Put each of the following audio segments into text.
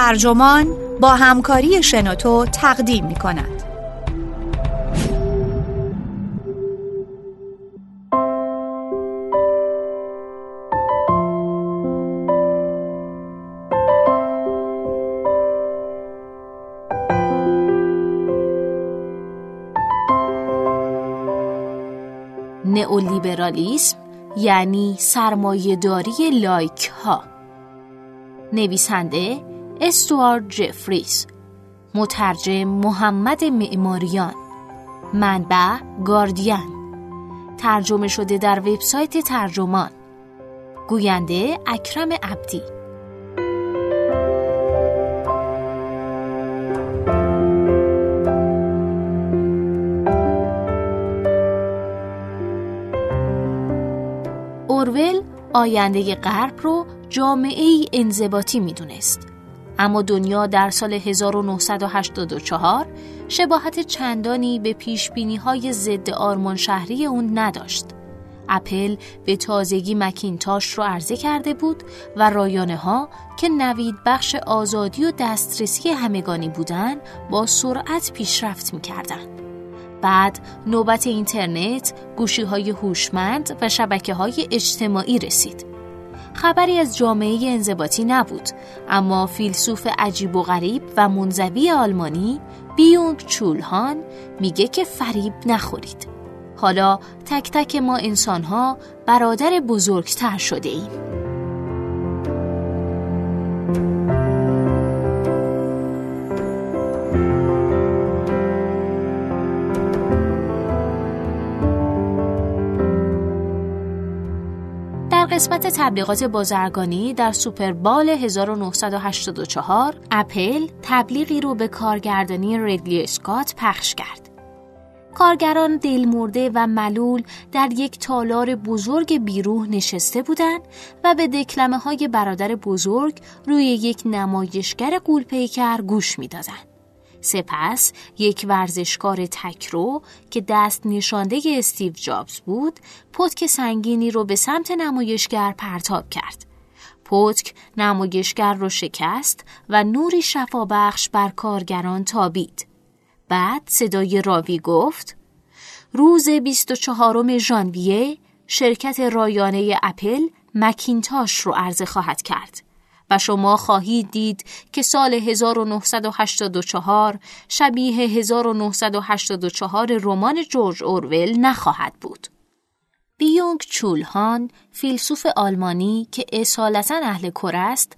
ترجمان با همکاری شنوتو تقدیم می کند. نئولیبرالیسم یعنی سرمایهداری لایک ها نویسنده استوارد جفریس مترجم محمد معماریان منبع گاردین. ترجمه شده در وبسایت ترجمان گوینده اکرم عبدی. اورول آینده غرب رو جامعه ای انضباطی می‌دونست. اما دنیا در سال 1984 شباهت چندانی به پیشبینی های ضد آرمان شهری اون نداشت. اپل به تازگی مکینتاش رو عرضه کرده بود و رایانه ها که نوید بخش آزادی و دسترسی همگانی بودن با سرعت پیشرفت می‌کردن. بعد نوبت اینترنت، گوشی های هوشمند و شبکه های اجتماعی رسید. خبری از جامعه انضباطی نبود اما فیلسوف عجیب و غریب و منزوی آلمانی بیونگ چولهان میگه که فریب نخورید. حالا تک تک ما انسانها برادر بزرگتر شده ایم. قسمت تبلیغات بازرگانی در سوپربال 1984 اپل تبلیغی رو به کارگردانی ریدلی اسکات پخش کرد. کارگران دلمرده و ملول در یک تالار بزرگ بیروح نشسته بودند و به دکلمه های برادر بزرگ روی یک نمایشگر قولپیکر گوش می‌دادند. سپس یک ورزشکار تکرو که دست نشانده استیو جابز بود پتک سنگینی رو به سمت نمایشگر پرتاب کرد. پتک نمایشگر رو شکست و نوری شفابخش بر کارگران تابید. بعد صدای راوی گفت روز 24 ژانویه شرکت رایانه اپل مکینتاش رو عرضه خواهد کرد. و شما خواهید دید که سال 1984 شبیه 1984 رمان جورج اورول نخواهد بود. بیونگ چول هان فیلسوف آلمانی که اصالتا اهل کره است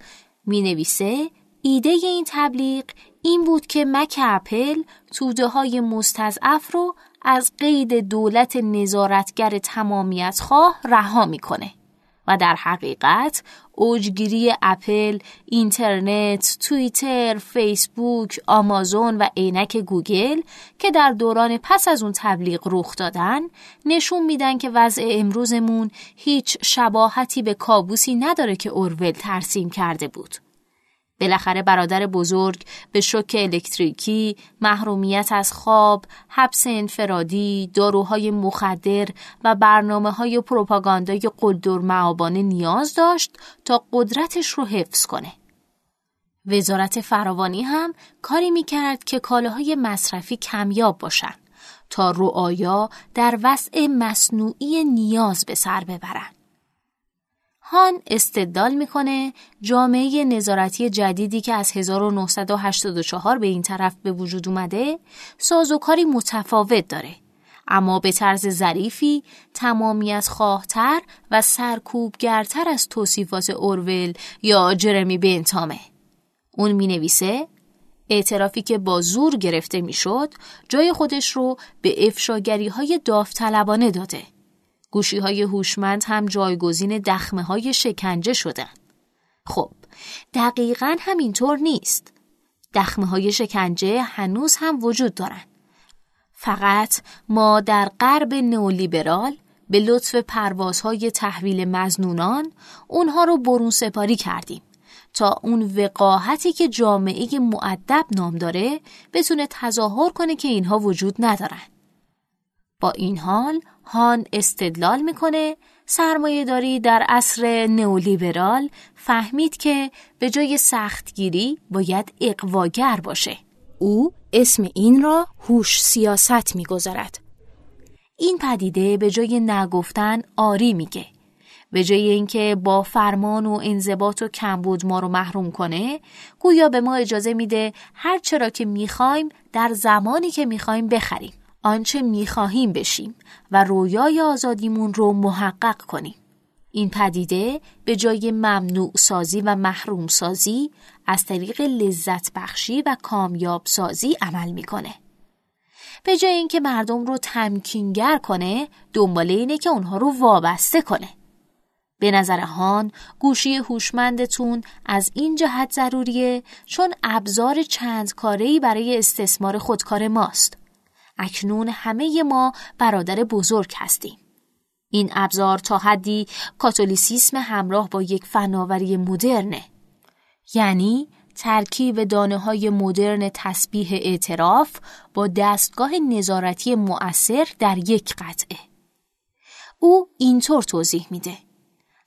می نویسه ایده این تبلیغ این بود که مک اپل توده های مستضعف رو از قید دولت نظارتگر تمامیت خواه رها می‌کنه. و در حقیقت اوجگیری اپل، اینترنت، توییتر، فیسبوک، آمازون و عینک گوگل که در دوران پس از اون تبلیغ رخ دادن نشون میدن که وضع امروزمون هیچ شباهتی به کابوسی نداره که اورول ترسیم کرده بود. بالاخره برادر بزرگ به شوک الکتریکی، محرومیت از خواب، حبس انفرادی، داروهای مخدر و برنامه های پروپاگاندای قلدر معابانه نیاز داشت تا قدرتش رو حفظ کنه. وزارت فراوانی هم کاری می‌کرد که کالاهای مصرفی کمیاب باشن تا رعایا در وضع مصنوعی نیاز به سر ببرن. هان استدلال می‌کنه جامعه نظارتی جدیدی که از 1984 به این طرف به وجود اومده سازوکاری متفاوت داره. اما به طرز ظریفی تمامیت خواهتر و سرکوبگرتر از توصیفات اورول یا جرمی بنتامه. اون می نویسه اعترافی که با زور گرفته می‌شد جای خودش رو به افشاگری های داوطلبانه داده. گوشی های هوشمند هم جایگزین دخمه های شکنجه شدن. خب دقیقا همینطور نیست. دخمه های شکنجه هنوز هم وجود دارن. فقط ما در غرب نئولیبرال به لطف پروازهای تحویل مزنونان اونها رو برون سپاری کردیم تا اون وقاحتی که جامعه معدب نام داره بتونه تظاهر کنه که اینها وجود ندارن. با این حال هان استدلال می‌کنه سرمایه داری در عصر نئولیبرال فهمید که به جای سختگیری باید اقواگر باشه. او اسم این را هوش سیاست می‌گذارد. این پدیده به جای نگفتن آری میگه. به جای اینکه با فرمان و انضباط و کمبود ما رو محروم کنه گویا به ما اجازه میده هر چرا که می‌خوایم در زمانی که می‌خوایم بخریم آنچه می‌خواهیم بشیم و رویای آزادیمون رو محقق کنیم این پدیده به جای ممنوع سازی و محروم سازی از طریق لذت بخشی و کامیاب سازی عمل می‌کنه. به جای اینکه مردم رو تمکینگر کنه دنباله اینه که اونها رو وابسته کنه. به نظر هان گوشی هوشمندتون از این جهت ضروریه چون ابزار چند کارهی برای استثمار خودکار ماست. اکنون همه ما برادر بزرگ هستیم. این ابزار تا حدی کاتولیسیسم همراه با یک فناوری مدرنه. یعنی ترکیب دانه های مدرن تسبیح اعتراف با دستگاه نظارتی مؤثر در یک قطعه. او اینطور توضیح میده.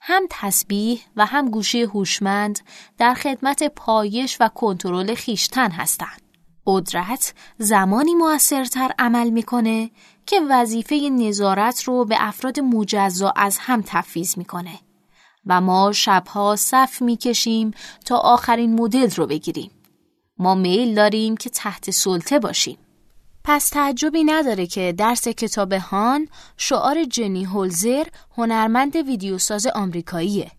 هم تسبیح و هم گوشی هوشمند در خدمت پایش و کنترل خیشتن هستند. قدرت زمانی موثرتر عمل می‌کنه که وظیفه نظارت رو به افراد مجزا از هم تفویض می‌کنه و ما شبها صف می‌کشیم تا آخرین مدل رو بگیریم. ما میل داریم که تحت سلطه باشیم. پس تعجبی نداره که درس کتاب هان شعار جنی هولزر هنرمند ویدیوساز آمریکاییه.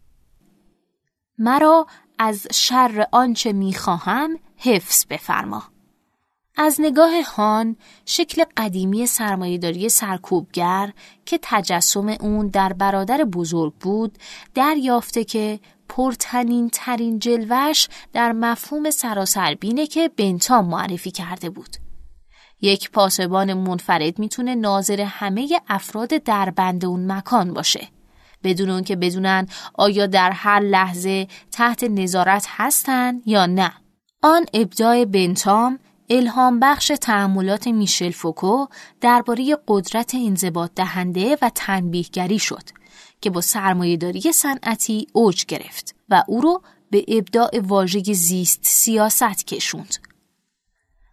مرا از شر آنچه می‌خواهم حفظ بفرما. از نگاه هان شکل قدیمی سرمایهداری سرکوبگر که تجسم اون در برادر بزرگ بود دریافته که پرتنین ترین جلوش در مفهوم سراسربینه که بنتام معرفی کرده بود. یک پاسبان منفرد می‌تونه ناظر همه افراد در بند اون مکان باشه. بدون اون که بدونن آیا در هر لحظه تحت نظارت هستن یا نه. آن ابداع بنتام الهام بخش تعملات میشل فوکو درباره قدرت انضباط دهنده و تنبیهگری شد که با سرمایهداری صنعتی اوج گرفت و او رو به ابداع واژه زیست سیاست کشوند.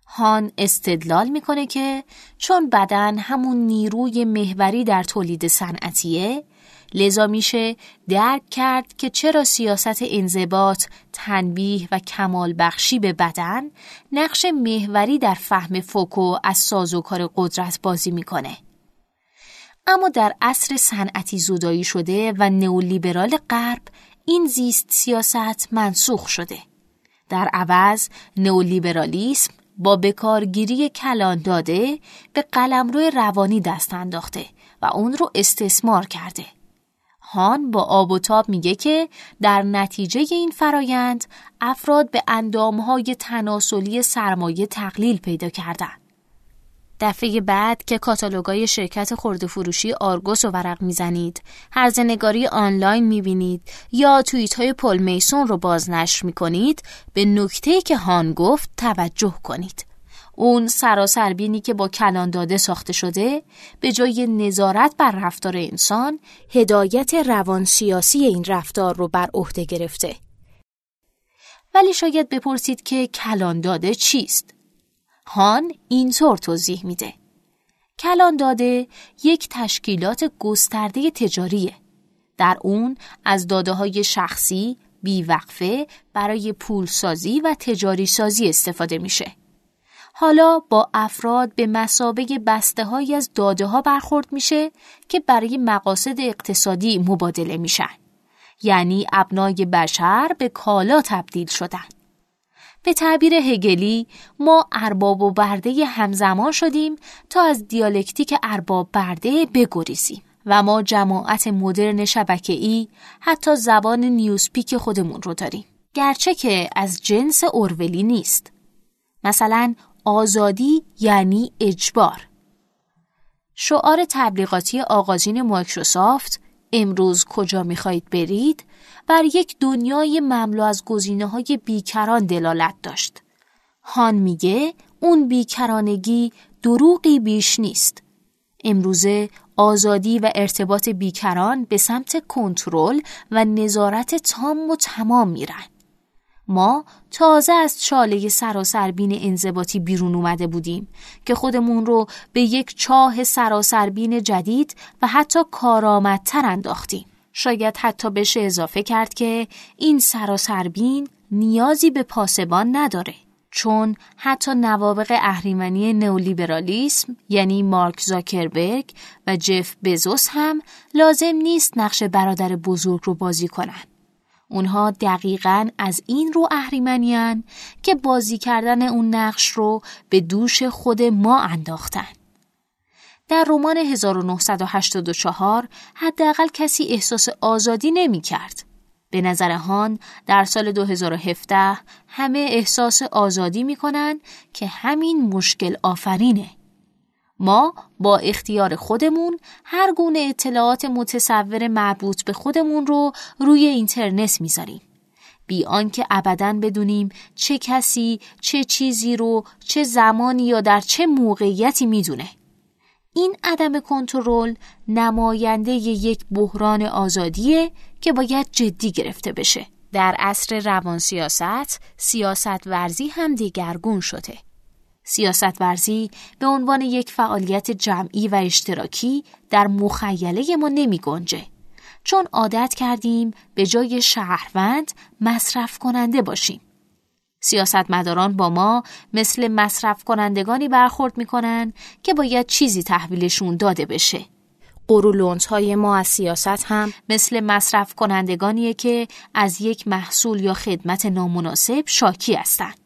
هان استدلال می‌کنه که چون بدن همون نیروی محوری در تولید صنعتیه لذا میشه درک کرد که چرا سیاست انضباط، تنبیه و کمال بخشی به بدن نقش محوری در فهم فوکو از سازوکار قدرت بازی می‌کنه. اما در عصر صنعتی زودایی شده و نئولیبرال غرب این زیست سیاست منسوخ شده. در عوض نئولیبرالیسم با بکارگیری کلان داده به قلمرو روانی دست انداخته و اون رو استثمار کرده. هان با آب و تاب میگه که در نتیجه این فرایند افراد به اندامهای تناسلی سرمایه تقلیل پیدا کردن. دفعه بعد که کاتالوگای شرکت خورده فروشی آرگوس رو ورق می‌زنید، هرزنگاری آنلاین می‌بینید یا توییت های پل میسون رو بازنشر می‌کنید، به نکته که هان گفت توجه کنید. اون سراسر بینی که با کلان داده ساخته شده به جای نظارت بر رفتار انسان هدایت روانسیاسی این رفتار رو بر عهده گرفته. ولی شاید بپرسید که کلان داده چیست؟ هان اینطور توضیح میده. کلان داده یک تشکیلات گسترده تجاریه. در اون از داده های شخصی، بیوقفه برای پولسازی و تجاری سازی استفاده میشه. حالا با افراد به مسابه بسته های از داده ها برخورد میشه که برای مقاصد اقتصادی مبادله میشن. یعنی ابنای بشر به کالا تبدیل شدن. به تعبیر هگلی ما ارباب و برده همزمان شدیم تا از دیالکتیک ارباب برده بگریزیم و ما جماعت مدرن شبکه‌ای حتی زبان نیوسپیک خودمون رو داریم گرچه که از جنس اورولی نیست مثلا آزادی یعنی اجبار شعار تبلیغاتی آغازین مایکروسافت امروز کجا می‌خواهید برید بر یک دنیای مملو از گزینه های بیکران دلالت داشت. هان میگه اون بیکرانگی دروغی بیش نیست. امروزه آزادی و ارتباط بیکران به سمت کنترل و نظارت تام و تمام میرن. ما تازه از چاله سراسربین انضباطی بیرون اومده بودیم که خودمون رو به یک چاه سراسربین جدید و حتی کارآمدتر انداختیم. شاید حتی بشه اضافه کرد که این سراسربین نیازی به پاسبان نداره. چون حتی نوابق اهریمنی نئولیبرالیسم یعنی مارک زاکربرگ و جف بزوس هم لازم نیست نقش برادر بزرگ رو بازی کنن. اونها دقیقا از این رو اهریمنیان که بازی کردن اون نقش رو به دوش خود ما انداختن. در رمان 1984 حداقل کسی احساس آزادی نمی کرد. به نظر هان در سال 2017 همه احساس آزادی می کنن که همین مشکل آفرینه. ما با اختیار خودمون هر گونه اطلاعات متصور مربوط به خودمون رو روی اینترنت می‌ذاریم. بی آنکه ابدا بدونیم چه کسی چه چیزی رو چه زمانی یا در چه موقعیتی می‌دونه. این عدم کنترل نماینده یک بحران آزادیه که باید جدی گرفته بشه. در عصر روانسیاست، سیاست ورزی هم دیگرگون شده. سیاست ورزی به عنوان یک فعالیت جمعی و اشتراکی در مخیله ما نمی گنجه. چون عادت کردیم به جای شهروند مصرف کننده باشیم. سیاستمداران با ما مثل مصرف کنندگانی برخورد می‌کنن که باید چیزی تحویلشون داده بشه. قرولونت های ما از سیاست هم مثل مصرف کنندگانیه که از یک محصول یا خدمت نامناسب شاکی هستند.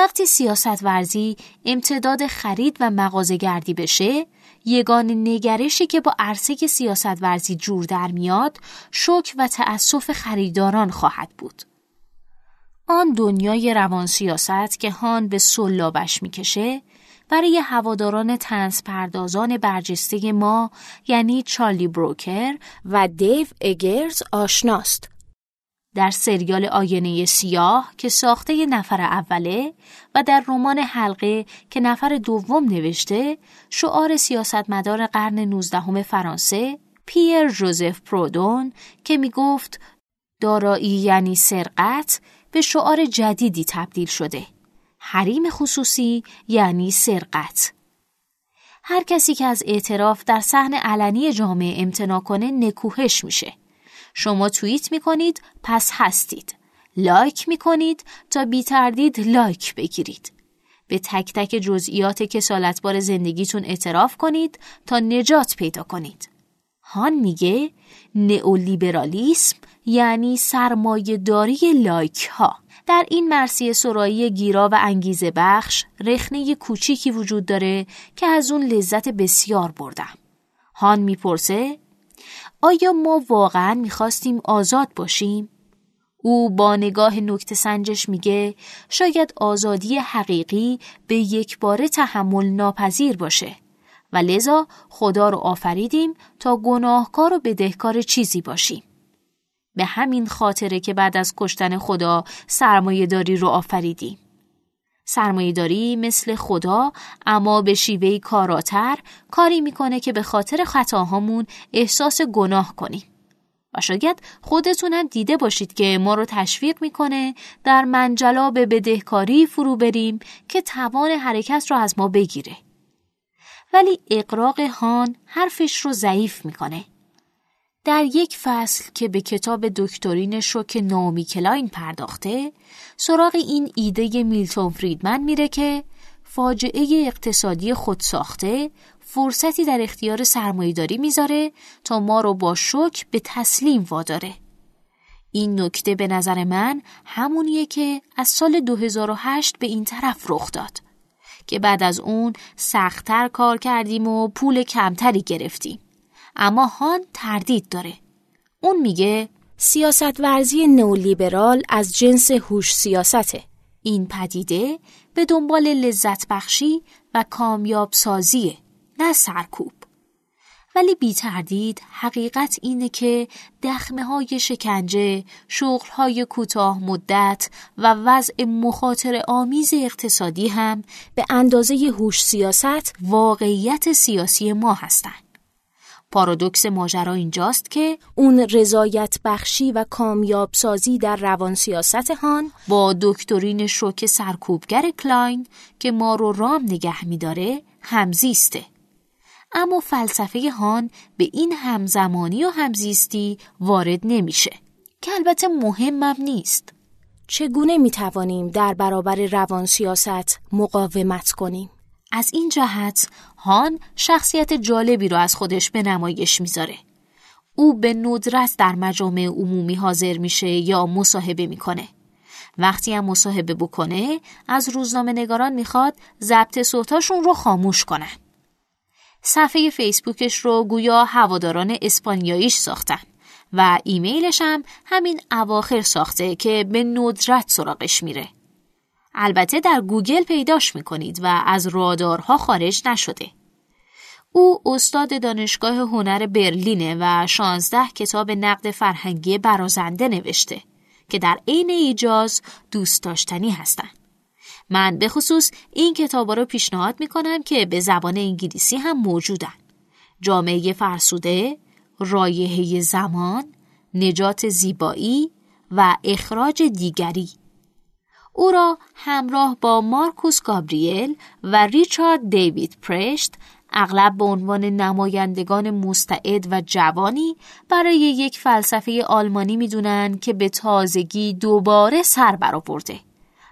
وقتی سیاست ورزی امتداد خرید و مغازه گردی بشه، یگان نگرشی که با عرصه سیاست ورزی جور در میاد، شک و تأسف خریداران خواهد بود. آن دنیای روان سیاست که هان به سلابش می‌کشه برای هواداران تنس پردازان برجسته ما یعنی چارلی بروکر و دیو اگرز آشناست. در سریال آینه سیاه که ساخته نفر اوله و در رمان حلقه که نفر دوم نوشته شعار سیاستمدار قرن نوزدهم فرانسه پیر جوزف پرودون که می گفت دارایی یعنی سرقت به شعار جدیدی تبدیل شده. حریم خصوصی یعنی سرقت. هر کسی که از اعتراف در صحن علنی جامعه امتنا کنه نکوهش میشه. شما توییت می‌کنید پس هستید. لایک می‌کنید تا بی تردید لایک بگیرید. به تک تک جزئیات کسالتبار زندگیتون اعتراف کنید تا نجات پیدا کنید. هان میگه نئولیبرالیسم یعنی سرمایه داری لایک ها. در این مرثیه سرایی گیرا و انگیزه بخش رخنه کوچیکی وجود داره که از اون لذت بسیار بردم. هان می‌پرسه آیا ما واقعا می‌خواستیم آزاد باشیم؟ او با نگاه نکت سنجش میگه شاید آزادی حقیقی به یک باره تحمل ناپذیر باشه و لذا خدا رو آفریدیم تا گناهکار و بدهکار چیزی باشیم. به همین خاطره که بعد از کشتن خدا سرمایه داری رو آفریدیم. سرمایهداری مثل خدا اما به شیوهی کاراتر کاری می‌کنه که به خاطر خطاهامون احساس گناه کنیم. و شاید خودتونم دیده باشید که ما رو تشویق می‌کنه در منجلا به بدهکاری فرو بریم که توان حرکت رو از ما بگیره. ولی اقراق هان حرفش رو ضعیف می‌کنه. در یک فصل که به کتاب دکترین شوک نامی کلاین پرداخته سراغ این ایده میلتون فریدمن میره که فاجعه اقتصادی خود ساخته فرصتی در اختیار سرمایهداری می‌ذاره تا ما رو با شوک به تسلیم واداره. این نکته به نظر من همونیه که از سال 2008 به این طرف رخ داد که بعد از اون سختتر کار کردیم و پول کمتری گرفتیم. اما هان تردید داره. اون میگه سیاست ورزی نولیبرال از جنس هوش سیاسته. این پدیده به دنبال لذت بخشی و کامیاب سازیه نه سرکوب. ولی بی تردید حقیقت اینه که دخمه های شکنجه، شغل های کوتاه مدت و وضع مخاطر آمیز اقتصادی هم به اندازه هوش سیاست واقعیت سیاسی ما هستند. پارادوکس ماجرا اینجاست که اون رضایت بخشی و کامیاب سازی در روان سیاست هان با دکترین شوک سرکوبگر کلاین که ما رو رام نگه میداره همزیسته. اما فلسفه هان به این همزمانی و همزیستی وارد نمیشه که البته مهمم نیست. چگونه می توانیم در برابر روان سیاست مقاومت کنیم؟ از این جهت هان شخصیت جالبی رو از خودش به نمایش می‌ذاره. او به ندرت در مجامع عمومی حاضر میشه یا مصاحبه می‌کنه. وقتی هم مصاحبه بکنه از روزنامه نگاران می‌خواد ضبط صوتاشون رو خاموش کنن. صفحه فیسبوکش رو گویا هواداران اسپانیاییش ساختن و ایمیلش هم همین اواخر ساخته که به ندرت سراغش میره. البته در گوگل پیداش می‌کنید و از رادارها خارج نشده. او استاد دانشگاه هنر برلینه و 16 کتاب نقد فرهنگی برازنده نوشته که در عین ایجاز دوست داشتنی هستند. من به خصوص این کتابا رو پیشنهاد می‌کنم که به زبان انگلیسی هم موجودن. جامعه فرسوده، رایحه زمان، نجات زیبایی و اخراج دیگری او را همراه با مارکوس گابریل و ریچارد دیوید پرشت اغلب به عنوان نمایندگان مستعد و جوانی برای یک فلسفه آلمانی می‌دونن که به تازگی دوباره سر برآورده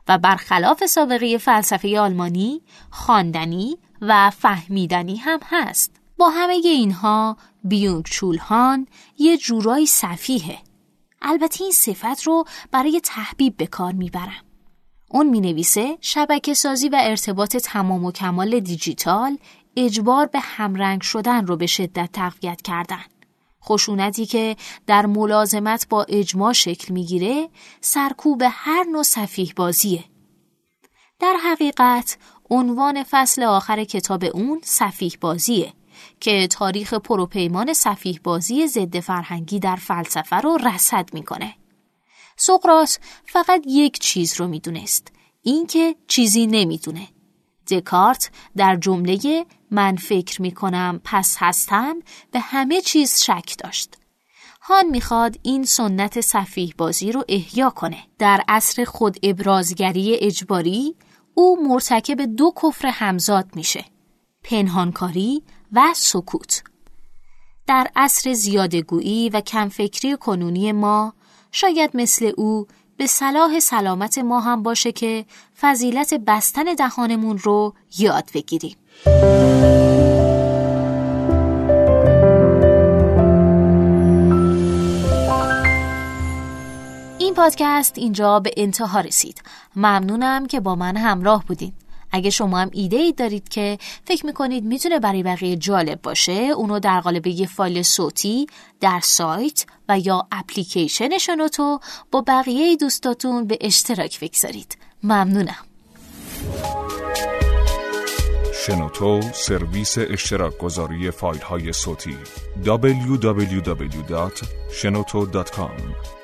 و برخلاف سابقه فلسفه آلمانی خواندنی و فهمیدنی هم هست. با همه اینها بیونگ چولهان یه جورایی صفیحه. البته این صفت رو برای تحبیب به کار می‌برم. اون می نویسه شبکه سازی و ارتباط تمام و کمال دیجیتال اجبار به همرنگ شدن رو به شدت تقویت کردن. خشونتی که در ملازمت با اجماع شکل می‌گیره سرکوب هر نوع صفیح بازیه. در حقیقت عنوان فصل آخر کتاب اون صفیح بازیه که تاریخ پروپیمان صفیح بازی ضد فرهنگی در فلسفه رو رصد می‌کنه. سقراط فقط یک چیز رو می‌دونست اینکه چیزی نمی‌دونه. دکارت در جمله من فکر می‌کنم پس هستم به همه چیز شک داشت. هان می‌خواد این سنت صفیح بازی رو احیا کنه. در عصر خود ابرازگری اجباری او مرتکب دو کفر همزاد میشه پنهانکاری و سکوت. در عصر زیادگویی و کمفکری کنونی ما شاید مثل او به صلاح سلامت ما هم باشه که فضیلت بستن دهانمون رو یاد بگیریم. این پادکست اینجا به انتها رسید. ممنونم که با من همراه بودین. اگه شما هم ایده ای دارید که فکر می‌کنید می‌تونه برای بقیه جالب باشه اونو در قالب یه فایل صوتی در سایت و یا اپلیکیشن شنوتو با بقیه دوستاتون به اشتراک بگذارید. ممنونم. شنوتو سرویس اشتراک گذاری فایل های صوتی www.shenoto.com